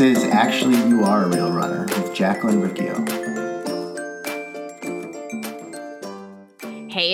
This is Actually You Are a Real Runner with Jacqueline Riccio.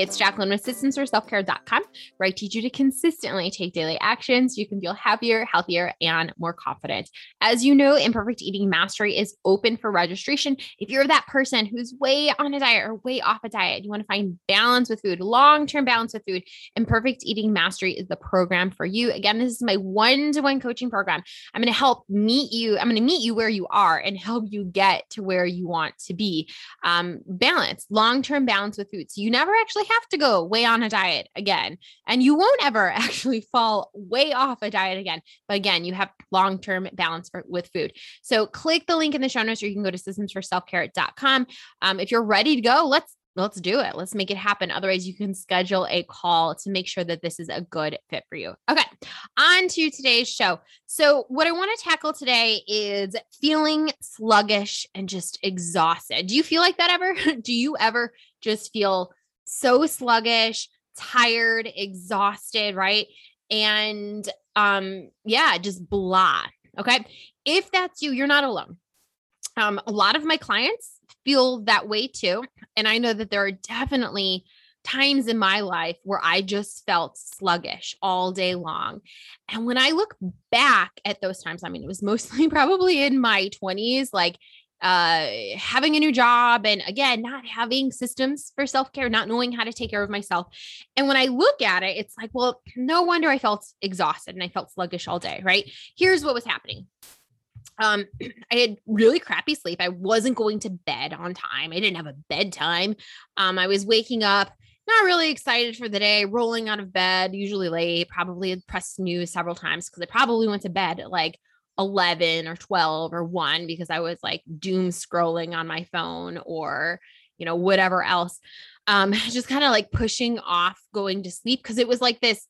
It's Jacqueline with systemsforselfcare.com, where I teach you to consistently take daily actions you can feel happier, healthier, and more confident. As you know, Imperfect Eating Mastery is open for registration. If you're that person who's way on a diet or way off a diet, you want to find balance with food, long term balance with food, Imperfect Eating Mastery is the program for you. Again, this is my one to one coaching program. I'm going to help meet you. I'm going to meet you where you are and help you get to where you want to be. Um, balance, long term balance with food. So you never actually have to go way on a diet again. And you won't ever actually fall way off a diet again. But again, you have long term balance for, with food. So click the link in the show notes or you can go to systemsforselfcare.com. Um, if you're ready to go, let's let's do it. Let's make it happen. Otherwise, you can schedule a call to make sure that this is a good fit for you. Okay, on to today's show. So, what I want to tackle today is feeling sluggish and just exhausted. Do you feel like that ever? do you ever just feel so sluggish, tired, exhausted, right? And um yeah, just blah. Okay? If that's you, you're not alone. Um a lot of my clients feel that way too, and I know that there are definitely times in my life where I just felt sluggish all day long. And when I look back at those times, I mean, it was mostly probably in my 20s, like uh having a new job and again not having systems for self-care not knowing how to take care of myself. And when i look at it it's like well no wonder i felt exhausted and i felt sluggish all day right? Here's what was happening. Um i had really crappy sleep. I wasn't going to bed on time. I didn't have a bedtime. Um i was waking up not really excited for the day rolling out of bed usually late probably had pressed snooze several times because i probably went to bed at like 11 or 12 or 1 because I was like doom scrolling on my phone or you know whatever else um just kind of like pushing off going to sleep because it was like this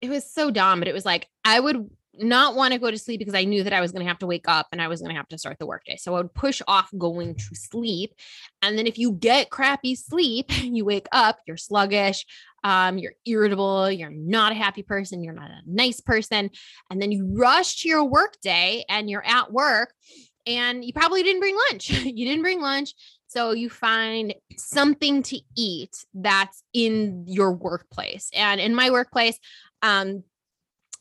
it was so dumb but it was like I would not want to go to sleep because I knew that I was going to have to wake up and I was going to have to start the workday. So I would push off going to sleep. And then if you get crappy sleep, you wake up, you're sluggish, um, you're irritable, you're not a happy person, you're not a nice person. And then you rush to your workday and you're at work and you probably didn't bring lunch. you didn't bring lunch. So you find something to eat that's in your workplace. And in my workplace, um,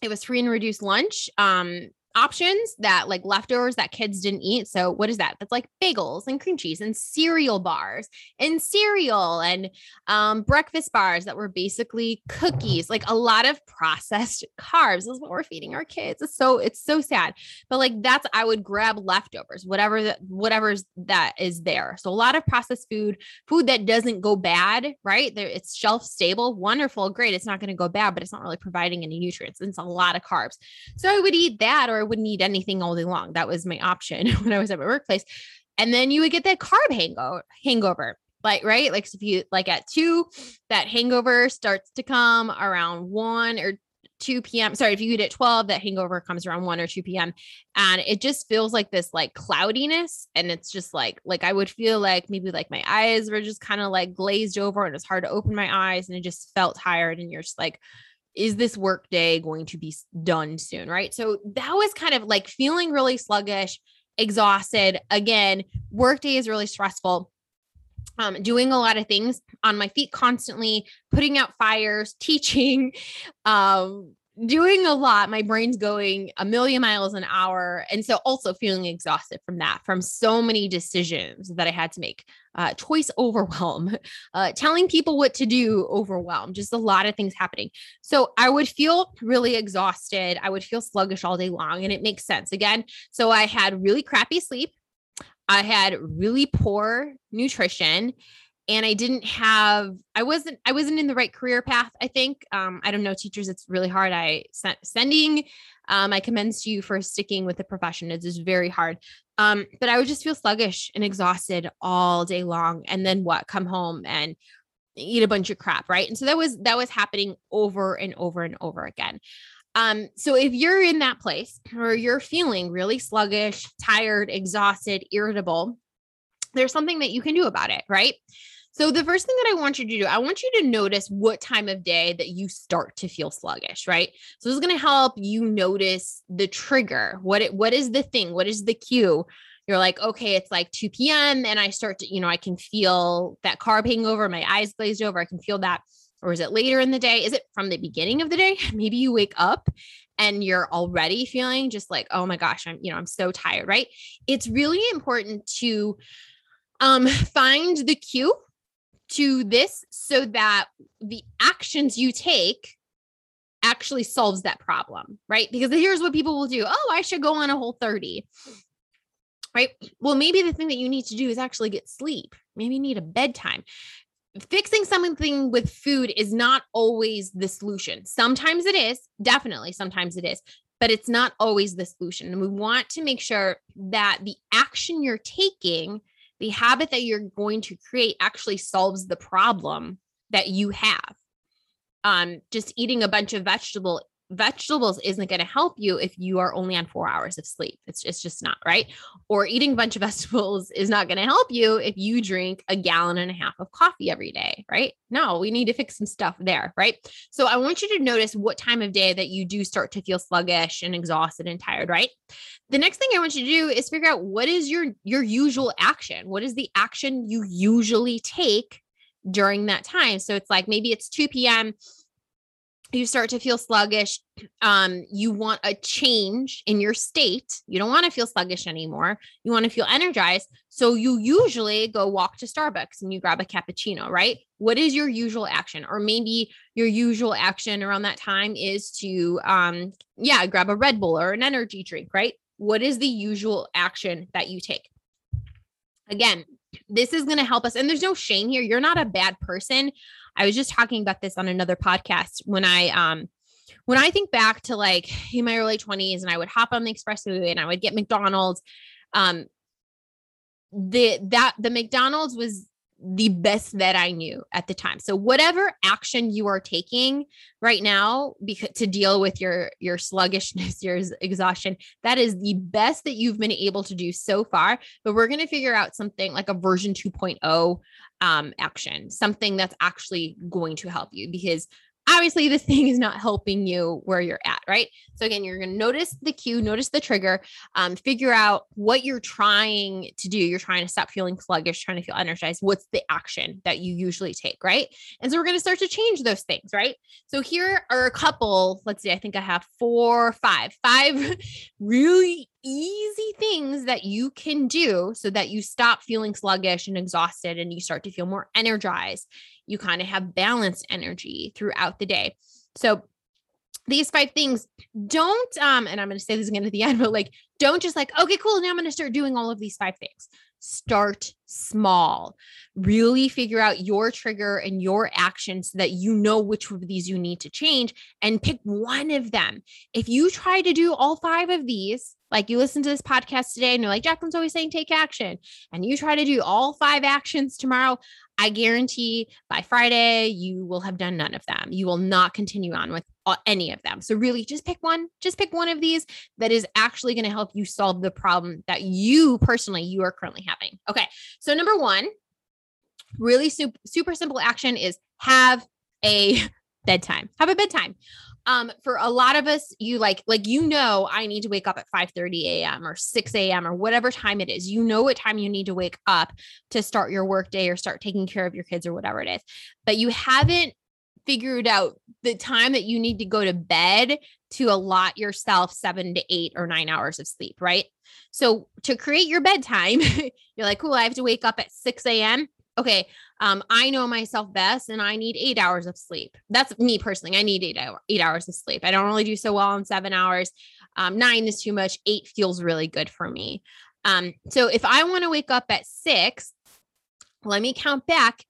it was free and reduced lunch. Um, options that like leftovers that kids didn't eat. So what is that? That's like bagels and cream cheese and cereal bars and cereal and um, breakfast bars that were basically cookies, like a lot of processed carbs is what we're feeding our kids. It's so it's so sad. But like that's I would grab leftovers, whatever that whatever's that is there. So a lot of processed food, food that doesn't go bad, right? There it's shelf stable, wonderful, great. It's not going to go bad, but it's not really providing any nutrients. It's a lot of carbs. So I would eat that or wouldn't eat anything all day long. That was my option when I was at my workplace. And then you would get that carb hangover, hangover. Like, right? Like if you like at two, that hangover starts to come around one or 2 p.m. Sorry, if you eat at 12, that hangover comes around 1 or 2 p.m. And it just feels like this like cloudiness. And it's just like, like I would feel like maybe like my eyes were just kind of like glazed over and it's hard to open my eyes and it just felt tired. And you're just like, is this work day going to be done soon? Right. So that was kind of like feeling really sluggish, exhausted. Again, work day is really stressful. Um, doing a lot of things on my feet constantly, putting out fires, teaching, um, doing a lot. My brain's going a million miles an hour. And so also feeling exhausted from that, from so many decisions that I had to make. Uh, choice overwhelm, uh, telling people what to do overwhelm, just a lot of things happening. So I would feel really exhausted. I would feel sluggish all day long. And it makes sense again. So I had really crappy sleep. I had really poor nutrition and I didn't have I wasn't I wasn't in the right career path I think um I don't know teachers it's really hard I sending um I commend you for sticking with the profession it's just very hard um but I would just feel sluggish and exhausted all day long and then what come home and eat a bunch of crap right and so that was that was happening over and over and over again um, so if you're in that place or you're feeling really sluggish, tired, exhausted, irritable, there's something that you can do about it, right? So the first thing that I want you to do, I want you to notice what time of day that you start to feel sluggish, right? So this is going to help you notice the trigger. What it what is the thing? What is the cue? You're like, okay, it's like 2 p.m. and I start to, you know, I can feel that carb hangover, my eyes glazed over. I can feel that. Or is it later in the day? Is it from the beginning of the day? Maybe you wake up and you're already feeling just like, oh my gosh, I'm, you know, I'm so tired, right? It's really important to um find the cue to this so that the actions you take actually solves that problem, right? Because here's what people will do. Oh, I should go on a Whole30. Right? Well, maybe the thing that you need to do is actually get sleep. Maybe you need a bedtime. Fixing something with food is not always the solution. Sometimes it is, definitely, sometimes it is, but it's not always the solution. And we want to make sure that the action you're taking the habit that you're going to create actually solves the problem that you have. Um, just eating a bunch of vegetable vegetables isn't going to help you if you are only on four hours of sleep. It's, it's just not right. Or eating a bunch of vegetables is not going to help you if you drink a gallon and a half of coffee every day, right? No, we need to fix some stuff there, right? So I want you to notice what time of day that you do start to feel sluggish and exhausted and tired, right? The next thing I want you to do is figure out what is your your usual action? What is the action you usually take during that time? So it's like maybe it's 2 p.m you start to feel sluggish um you want a change in your state you don't want to feel sluggish anymore you want to feel energized so you usually go walk to starbucks and you grab a cappuccino right? What is your usual action? Or maybe your usual action around that time is to um yeah grab a red bull or an energy drink right? What is the usual action that you take? Again this is going to help us and there's no shame here you're not a bad person. I was just talking about this on another podcast when I um when I think back to like in my early 20s and I would hop on the expressway and I would get McDonald's um the that the McDonald's was the best that I knew at the time. So whatever action you are taking right now because to deal with your your sluggishness, your exhaustion, that is the best that you've been able to do so far, but we're going to figure out something like a version 2.0 um action, something that's actually going to help you because obviously this thing is not helping you where you're at, right? So again, you're going to notice the cue, notice the trigger, um, figure out what you're trying to do. You're trying to stop feeling sluggish, trying to feel energized. What's the action that you usually take, right? And so we're going to start to change those things, right? So here are a couple, let's see, I think I have four, five, five really easy things that you can do so that you stop feeling sluggish and exhausted and you start to feel more energized you kind of have balanced energy throughout the day. So these five things don't um and i'm going to say this again at the end but like don't just like okay cool now i'm going to start doing all of these five things start small really figure out your trigger and your action so that you know which of these you need to change and pick one of them if you try to do all five of these like you listen to this podcast today and you're like jacqueline's always saying take action and you try to do all five actions tomorrow I guarantee by Friday, you will have done none of them. You will not continue on with any of them. So, really, just pick one, just pick one of these that is actually going to help you solve the problem that you personally you are currently having. Okay. So, number one, really super, super simple action is have a bedtime. Have a bedtime um for a lot of us you like like you know i need to wake up at 5 30 a.m or 6 a.m or whatever time it is you know what time you need to wake up to start your work day or start taking care of your kids or whatever it is but you haven't figured out the time that you need to go to bed to allot yourself seven to eight or nine hours of sleep right so to create your bedtime you're like cool i have to wake up at 6 a.m okay, um, I know myself best and I need eight hours of sleep. That's me personally. I need eight, hour, eight hours of sleep. I don't really do so well in seven hours. Um, nine is too much. Eight feels really good for me. Um, so if I want to wake up at six, let me count back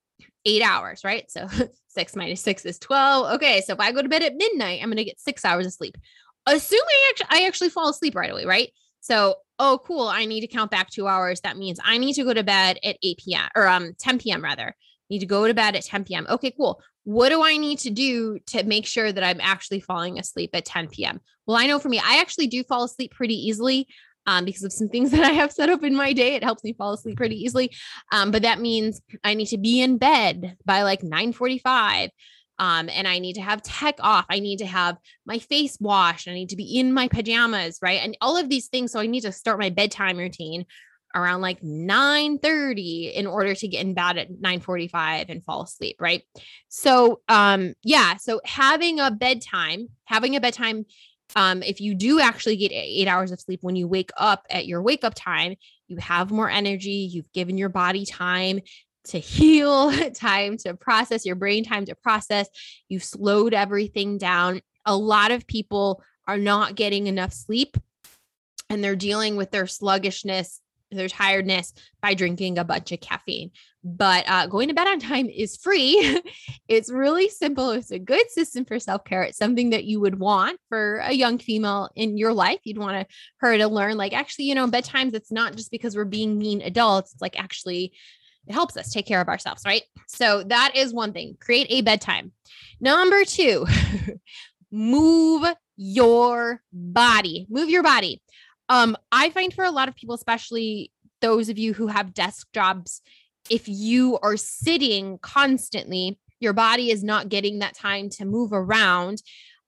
eight hours, right? So six minus six is 12. Okay. So if I go to bed at midnight, I'm going to get six hours of sleep. Assuming I actually fall asleep right away, right? So, oh, cool. I need to count back two hours. That means I need to go to bed at 8 p.m. or um 10 p.m. rather. Need to go to bed at 10 p.m. Okay, cool. What do I need to do to make sure that I'm actually falling asleep at 10 p.m.? Well, I know for me, I actually do fall asleep pretty easily. Um, because of some things that I have set up in my day. It helps me fall asleep pretty easily. Um, but that means I need to be in bed by like 9 45. Um, and I need to have tech off. I need to have my face washed. I need to be in my pajamas, right? And all of these things. So I need to start my bedtime routine around like 9 30 in order to get in bed at 9 45 and fall asleep, right? So, um, yeah. So having a bedtime, having a bedtime um, if you do actually get eight hours of sleep when you wake up at your wake up time, you have more energy. You've given your body time to heal, time to process, your brain time to process. You've slowed everything down. A lot of people are not getting enough sleep and they're dealing with their sluggishness their tiredness by drinking a bunch of caffeine. But uh, going to bed on time is free. it's really simple. It's a good system for self care. It's something that you would want for a young female in your life. You'd want her to learn, like, actually, you know, bedtimes, it's not just because we're being mean adults. It's like actually, it helps us take care of ourselves, right? So that is one thing. Create a bedtime. Number two, move your body. Move your body. Um, I find for a lot of people, especially those of you who have desk jobs, if you are sitting constantly, your body is not getting that time to move around.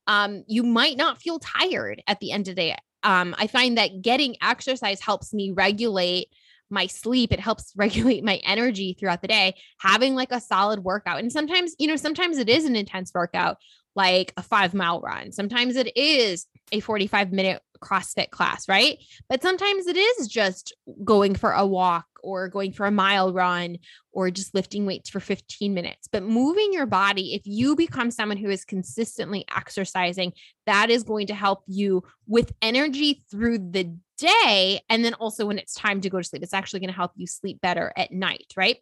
Um, you might not feel tired at the end of the day. Um, I find that getting exercise helps me regulate my sleep. It helps regulate my energy throughout the day. Having like a solid workout. And sometimes, you know, sometimes it is an intense workout, like a five mile run. Sometimes it is a 45 minute CrossFit class, right? But sometimes it is just going for a walk or going for a mile run or just lifting weights for 15 minutes. But moving your body, if you become someone who is consistently exercising, that is going to help you with energy through the day. And then also when it's time to go to sleep, it's actually going to help you sleep better at night, right?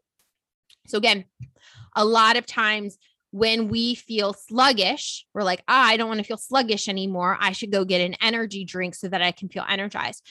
So, again, a lot of times when we feel sluggish, we're like, ah, I don't want to feel sluggish anymore. I should go get an energy drink so that I can feel energized.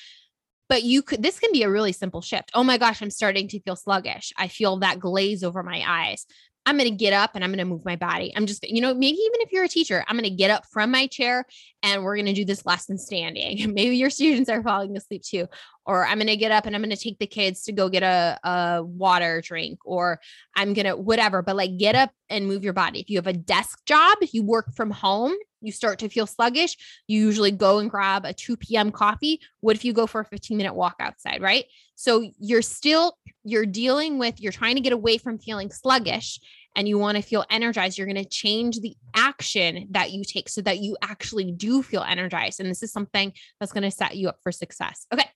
But you could, this can be a really simple shift. Oh my gosh, I'm starting to feel sluggish. I feel that glaze over my eyes. I'm going to get up and I'm going to move my body. I'm just, you know, maybe even if you're a teacher, I'm going to get up from my chair and we're going to do this lesson standing. maybe your students are falling asleep too. Or I'm going to get up and I'm going to take the kids to go get a, a water drink, or I'm going to whatever, but like get up and move your body. If you have a desk job, if you work from home, you start to feel sluggish, you usually go and grab a 2 p.m. coffee. What if you go for a 15 minute walk outside, right? So you're still you're dealing with you're trying to get away from feeling sluggish and you want to feel energized, you're going to change the action that you take so that you actually do feel energized. And this is something that's going to set you up for success. Okay.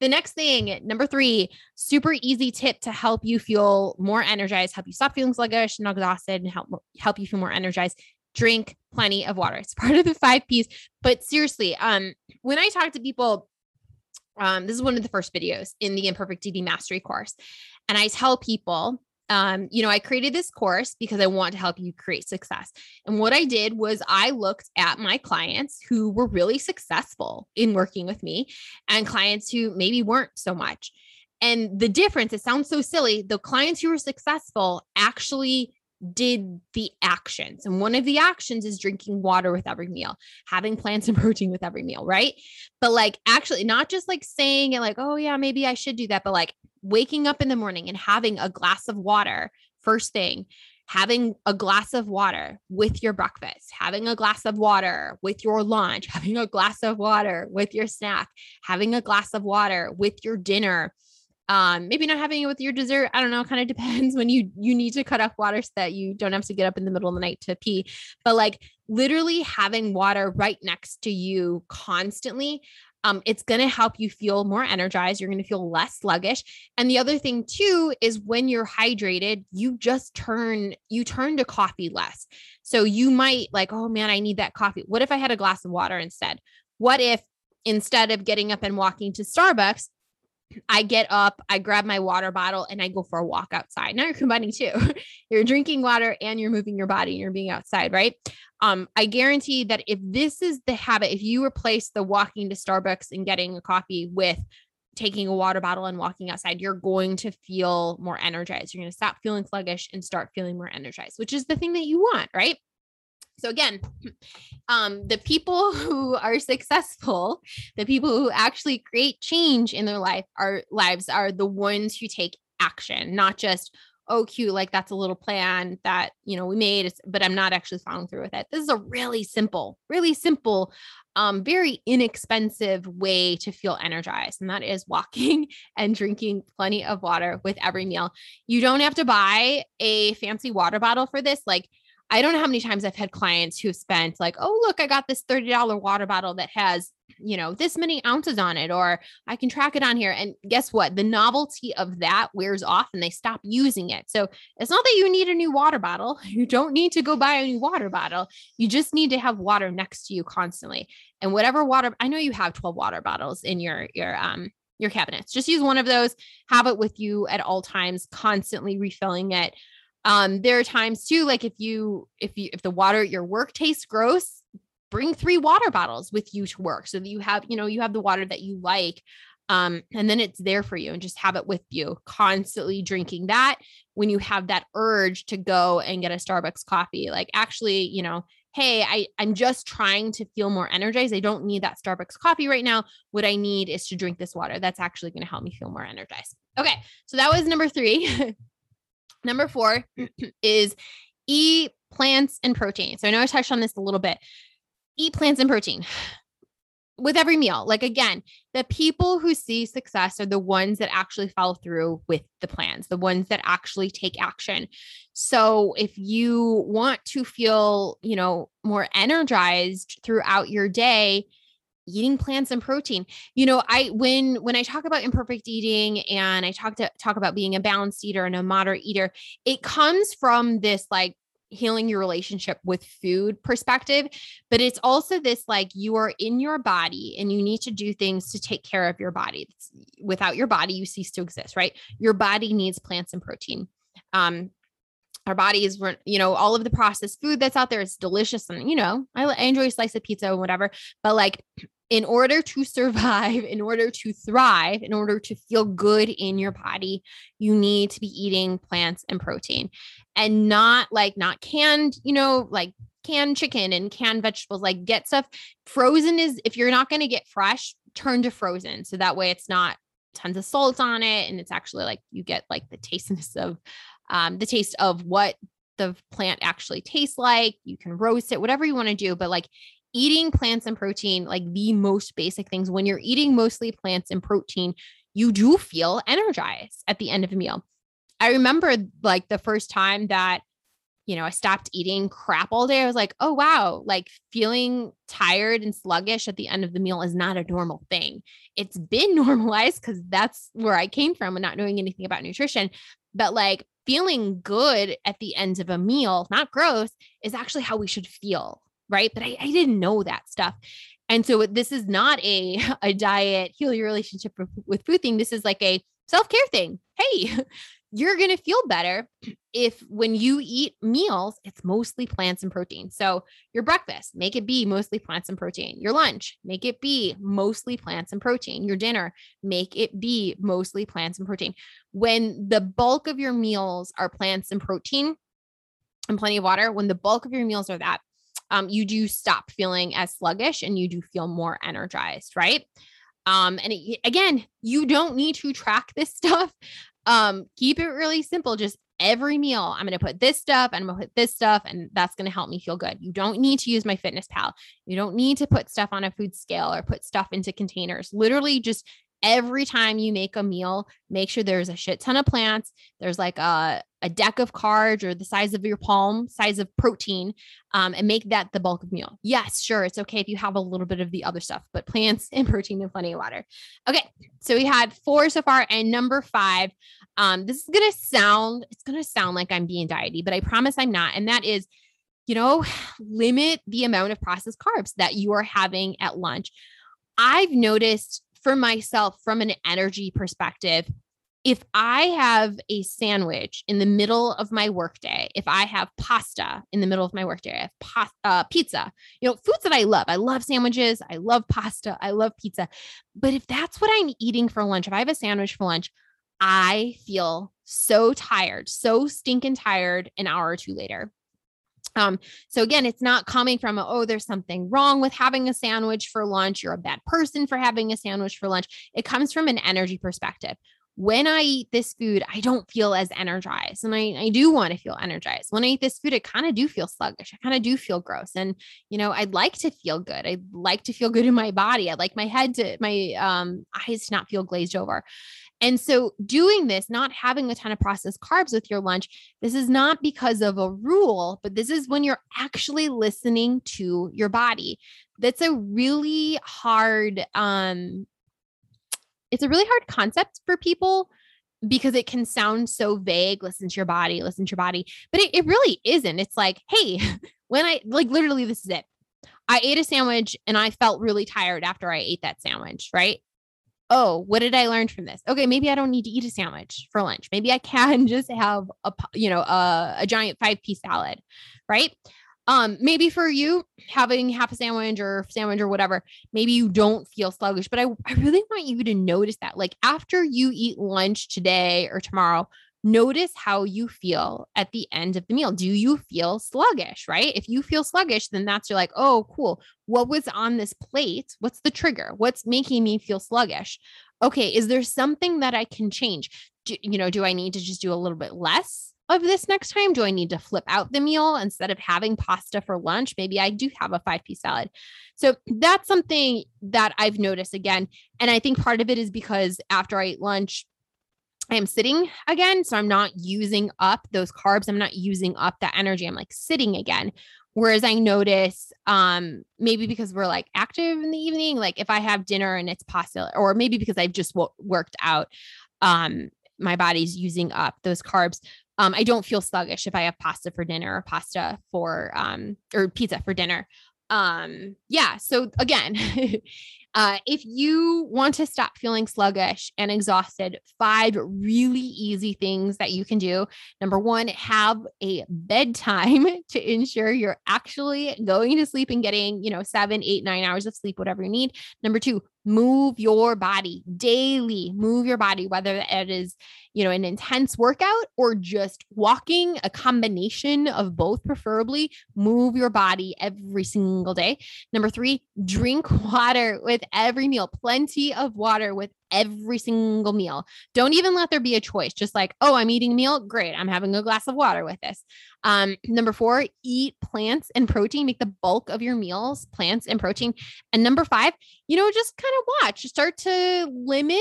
The next thing, number three, super easy tip to help you feel more energized, help you stop feeling sluggish and exhausted, and help help you feel more energized. Drink plenty of water. It's part of the five P's. But seriously, um, when I talk to people um, this is one of the first videos in the Imperfect Eating Mastery course. And I tell people, um, you know, I created this course because I want to help you create success. And what I did was I looked at my clients who were really successful in working with me and clients who maybe weren't so much. And the difference, it sounds so silly, the clients who were successful actually did the actions. And one of the actions is drinking water with every meal, having plants and protein with every meal, right? But like actually, not just like saying it like, oh, yeah, maybe I should do that, but like waking up in the morning and having a glass of water first thing. Having a glass of water with your breakfast, having a glass of water with your lunch, having a glass of water with your snack, having a glass of water with your dinner, um maybe not having it with your dessert i don't know kind of depends when you you need to cut off water so that you don't have to get up in the middle of the night to pee but like literally having water right next to you constantly um, it's going to help you feel more energized. You're going to feel less sluggish. And the other thing too is when you're hydrated, you just turn you turn to coffee less. So you might like, oh man, I need that coffee. What if I had a glass of water instead? What if instead of getting up and walking to Starbucks, I get up, I grab my water bottle, and I go for a walk outside. Now you're combining two. you're drinking water and you're moving your body and you're being outside, right? Um, I guarantee that if this is the habit, if you replace the walking to Starbucks and getting a coffee with taking a water bottle and walking outside, you're going to feel more energized. You're going to stop feeling sluggish and start feeling more energized, which is the thing that you want, right? So again, um, the people who are successful, the people who actually create change in their life, our lives are the ones who take action, not just oh cute like that's a little plan that you know we made but i'm not actually following through with it this is a really simple really simple um, very inexpensive way to feel energized, and that is walking and drinking plenty of water with every meal. You don't have to buy a fancy water bottle for this. Like, I don't know how many times I've had clients who have spent like, oh, look, I got this $30 water bottle that has, you know, this many ounces on it, or I can track it on here. And guess what? The novelty of that wears off and they stop using it. So it's not that you need a new water bottle. You don't need to go buy a new water bottle. You just need to have water next to you constantly. And whatever water, I know you have 12 water bottles in your, your, um, your cabinets. Just use one of those, have it with you at all times, constantly refilling it. Um, there are times too, like if you if you if the water at your work tastes gross, bring three water bottles with you to work so that you have, you know, you have the water that you like. Um, and then it's there for you and just have it with you, constantly drinking that when you have that urge to go and get a Starbucks coffee. Like, actually, you know, hey, I, I'm just trying to feel more energized. I don't need that Starbucks coffee right now. What I need is to drink this water. That's actually going to help me feel more energized. Okay. So that was number three. Number four is eat plants and protein. So I know I touched on this a little bit. Eat plants and protein with every meal. Like again, the people who see success are the ones that actually follow through with the plans, the ones that actually take action. So if you want to feel, you know, more energized throughout your day, eating plants and protein. You know i when when i talk about imperfect eating and i talk to talk about being a balanced eater and a moderate eater it comes from this like healing your relationship with food perspective but it's also this like you are in your body and you need to do things to take care of your body. Without your body you cease to exist right? Your body needs plants and protein. Um our bodies were you know all of the processed food that's out there is delicious and you know I, I enjoy a slice of pizza and whatever but like in order to survive, in order to thrive, in order to feel good in your body, you need to be eating plants and protein and not like not canned, you know, like canned chicken and canned vegetables. Like get stuff frozen is if you're not going to get fresh, turn to frozen. So that way it's not tons of salt on it and it's actually like you get like the tastiness of um the taste of what the plant actually tastes like. You can roast it, whatever you want to do, but like eating plants and protein, like the most basic things, when you're eating mostly plants and protein, you do feel energized at the end of a meal. I remember like the first time that, you know, I stopped eating crap all day. I was like, oh, wow, like feeling tired and sluggish at the end of the meal is not a normal thing. It's been normalized because that's where I came from and not knowing anything about nutrition. But like feeling good at the end of a meal, not gross, is actually how we should feel right? But I, I didn't know that stuff. And so this is not a, a diet, heal your relationship with, with food thing. This is like a self care thing. Hey, you're going to feel better if when you eat meals, it's mostly plants and protein. So your breakfast, make it be mostly plants and protein. Your lunch, make it be mostly plants and protein. Your dinner, make it be mostly plants and protein. When the bulk of your meals are plants and protein and plenty of water, when the bulk of your meals are that, um, you do stop feeling as sluggish and you do feel more energized, right? Um, and it, again, you don't need to track this stuff. Um, keep it really simple. Just every meal, I'm going to put this stuff and I'm going to put this stuff, and that's going to help me feel good. You don't need to use MyFitnessPal. You don't need to put stuff on a food scale or put stuff into containers. Literally, just every time you make a meal, make sure there's a shit ton of plants. There's like a, a deck of cards or the size of your palm, size of protein, um, and make that the bulk of meal. Yes, sure. It's okay if you have a little bit of the other stuff, but plants and protein and plenty of water. Okay. So we had four so far. And number five, um, this is going to sound, it's going to sound like I'm being diety, but I promise I'm not. And that is, you know, limit the amount of processed carbs that you are having at lunch. I've noticed for myself from an energy perspective, if I have a sandwich in the middle of my workday, if I have pasta in the middle of my workday, I have pa- uh, pizza, you know, foods that I love. I love sandwiches. I love pasta. I love pizza. But if that's what I'm eating for lunch, if I have a sandwich for lunch, I feel so tired, so stinking tired an hour or two later. Um, so again, it's not coming from, oh, there's something wrong with having a sandwich for lunch. You're a bad person for having a sandwich for lunch. It comes from an energy perspective. When I eat this food, I don't feel as energized. And I, I do want to feel energized. When I eat this food, I kind of do feel sluggish. I kind of do feel gross. And, you know, I'd like to feel good. I'd like to feel good in my body. I'd like my head to, my um, eyes to not feel glazed over. And so, doing this, not having a ton of processed carbs with your lunch, this is not because of a rule, but this is when you're actually listening to your body. That's a really hard, um, it's a really hard concept for people because it can sound so vague. Listen to your body, listen to your body, but it, it really isn't. It's like, hey, when I like literally, this is it. I ate a sandwich and I felt really tired after I ate that sandwich, right? oh, what did I learn from this? Okay, maybe I don't need to eat a sandwich for lunch. Maybe I can just have a you know a, a giant five piece salad, right? Um, maybe for you having half a sandwich or sandwich or whatever, maybe you don't feel sluggish, but I, I really want you to notice that. Like after you eat lunch today or tomorrow, notice how you feel at the end of the meal. Do you feel sluggish, right? If you feel sluggish, then that's you're like, oh, cool. What was on this plate? What's the trigger? What's making me feel sluggish? Okay, is there something that I can change? Do, you know, do I need to just do a little bit less of this next time? Do I need to flip out the meal instead of having pasta for lunch? Maybe I do have a five piece salad. So that's something that I've noticed again. And I think part of it is because after I eat lunch, I am sitting again. So I'm not using up those carbs. I'm not using up that energy. I'm like sitting again. Whereas I notice, um, maybe because we're like active in the evening, like if I have dinner and it's pasta, or maybe because I've just w- worked out, um, my body's using up those carbs. Um, I don't feel sluggish if I have pasta for dinner or pasta for, um, or pizza for dinner. Um, yeah. So again, Uh, if you want to stop feeling sluggish and exhausted, five really easy things that you can do. Number one, have a bedtime to ensure you're actually going to sleep and getting, you know, seven, eight, nine hours of sleep, whatever you need. Number two, move your body daily move your body whether it is you know an intense workout or just walking a combination of both preferably move your body every single day. Number 3 drink water with every meal plenty of water with every single meal. Don't even let there be a choice. Just like, oh, I'm eating meal. Great. I'm having a glass of water with this. Um, number four, eat plants and protein. Make the bulk of your meals plants and protein. And number five, you know, just kind of watch, start to limit,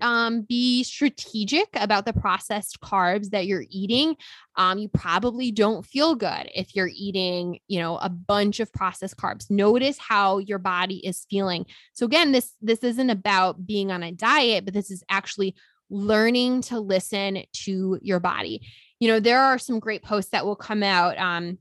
um, be strategic about the processed carbs that you're eating. Um, you probably don't feel good if you're eating, you know, a bunch of processed carbs. Notice how your body is feeling. So again, this this isn't about being on a diet, but this is actually learning to listen to your body you know, there are some great posts that will come out um,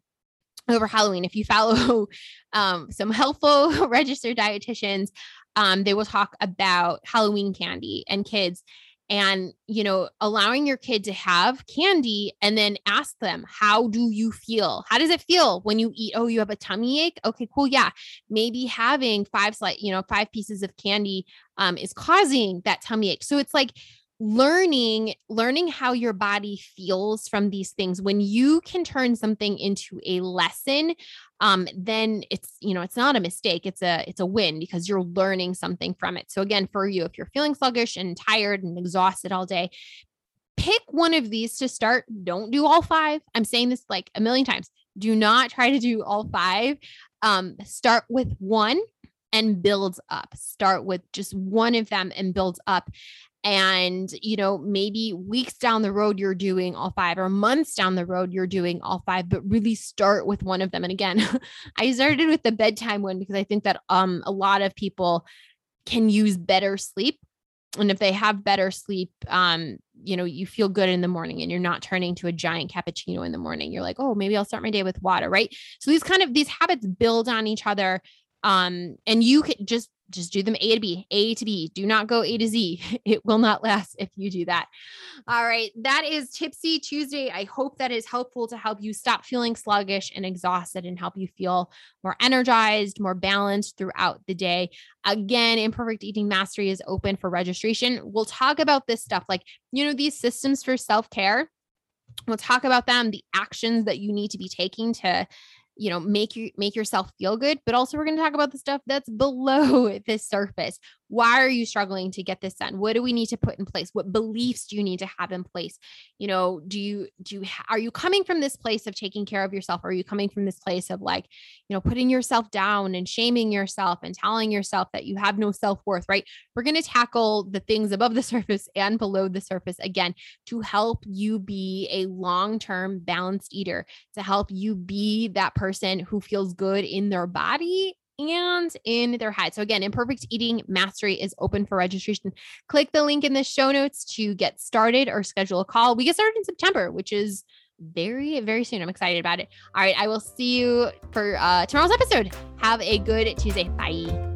over Halloween. If you follow um, some helpful registered dietitians, um, they will talk about Halloween candy and kids and you know allowing your kid to have candy and then ask them how do you feel? How does it feel when you eat? Oh you have a tummy ache? Okay cool yeah. Maybe having five slight you know five pieces of candy um, is causing that tummy ache. So it's like learning learning how your body feels from these things. When you can turn something into a lesson um then it's you know it's not a mistake it's a it's a win because you're learning something from it. So again for you if you're feeling sluggish and tired and exhausted all day pick one of these to start. Don't do all five. I'm saying this like a million times. Do not try to do all five. Um start with one and builds up. Start with just one of them and builds up and you know maybe weeks down the road you're doing all five or months down the road you're doing all five but really start with one of them. And again i started with the bedtime one because i think that um a lot of people can use better sleep. And if they have better sleep um you know you feel good in the morning and you're not turning to a giant cappuccino in the morning. You're like oh maybe i'll start my day with water right? So these kind of these habits build on each other um and you could just just do them A to B, A to B. Do not go A to Z. It will not last if you do that. All right. That is Tipsy Tuesday. I hope that is helpful to help you stop feeling sluggish and exhausted and help you feel more energized, more balanced throughout the day. Again, Imperfect Eating Mastery is open for registration. We'll talk about this stuff like, you know, these systems for self care. We'll talk about them, the actions that you need to be taking to you know make you make yourself feel good but also we're going to talk about the stuff that's below the surface why are you struggling to get this done? What do we need to put in place? What beliefs do you need to have in place? You know do you do you are you coming from this place of taking care of yourself? Or are you coming from this place of like you know putting yourself down and shaming yourself and telling yourself that you have no self-worth right? We're going to tackle the things above the surface and below the surface again to help you be a long-term balanced eater to help you be that person who feels good in their body and in their head. So again, Imperfect Eating Mastery is open for registration. Click the link in the show notes to get started or schedule a call. We get started in September, which is very, very soon. I'm excited about it. All right. I will see you for uh, tomorrow's episode. Have a good Tuesday. Bye.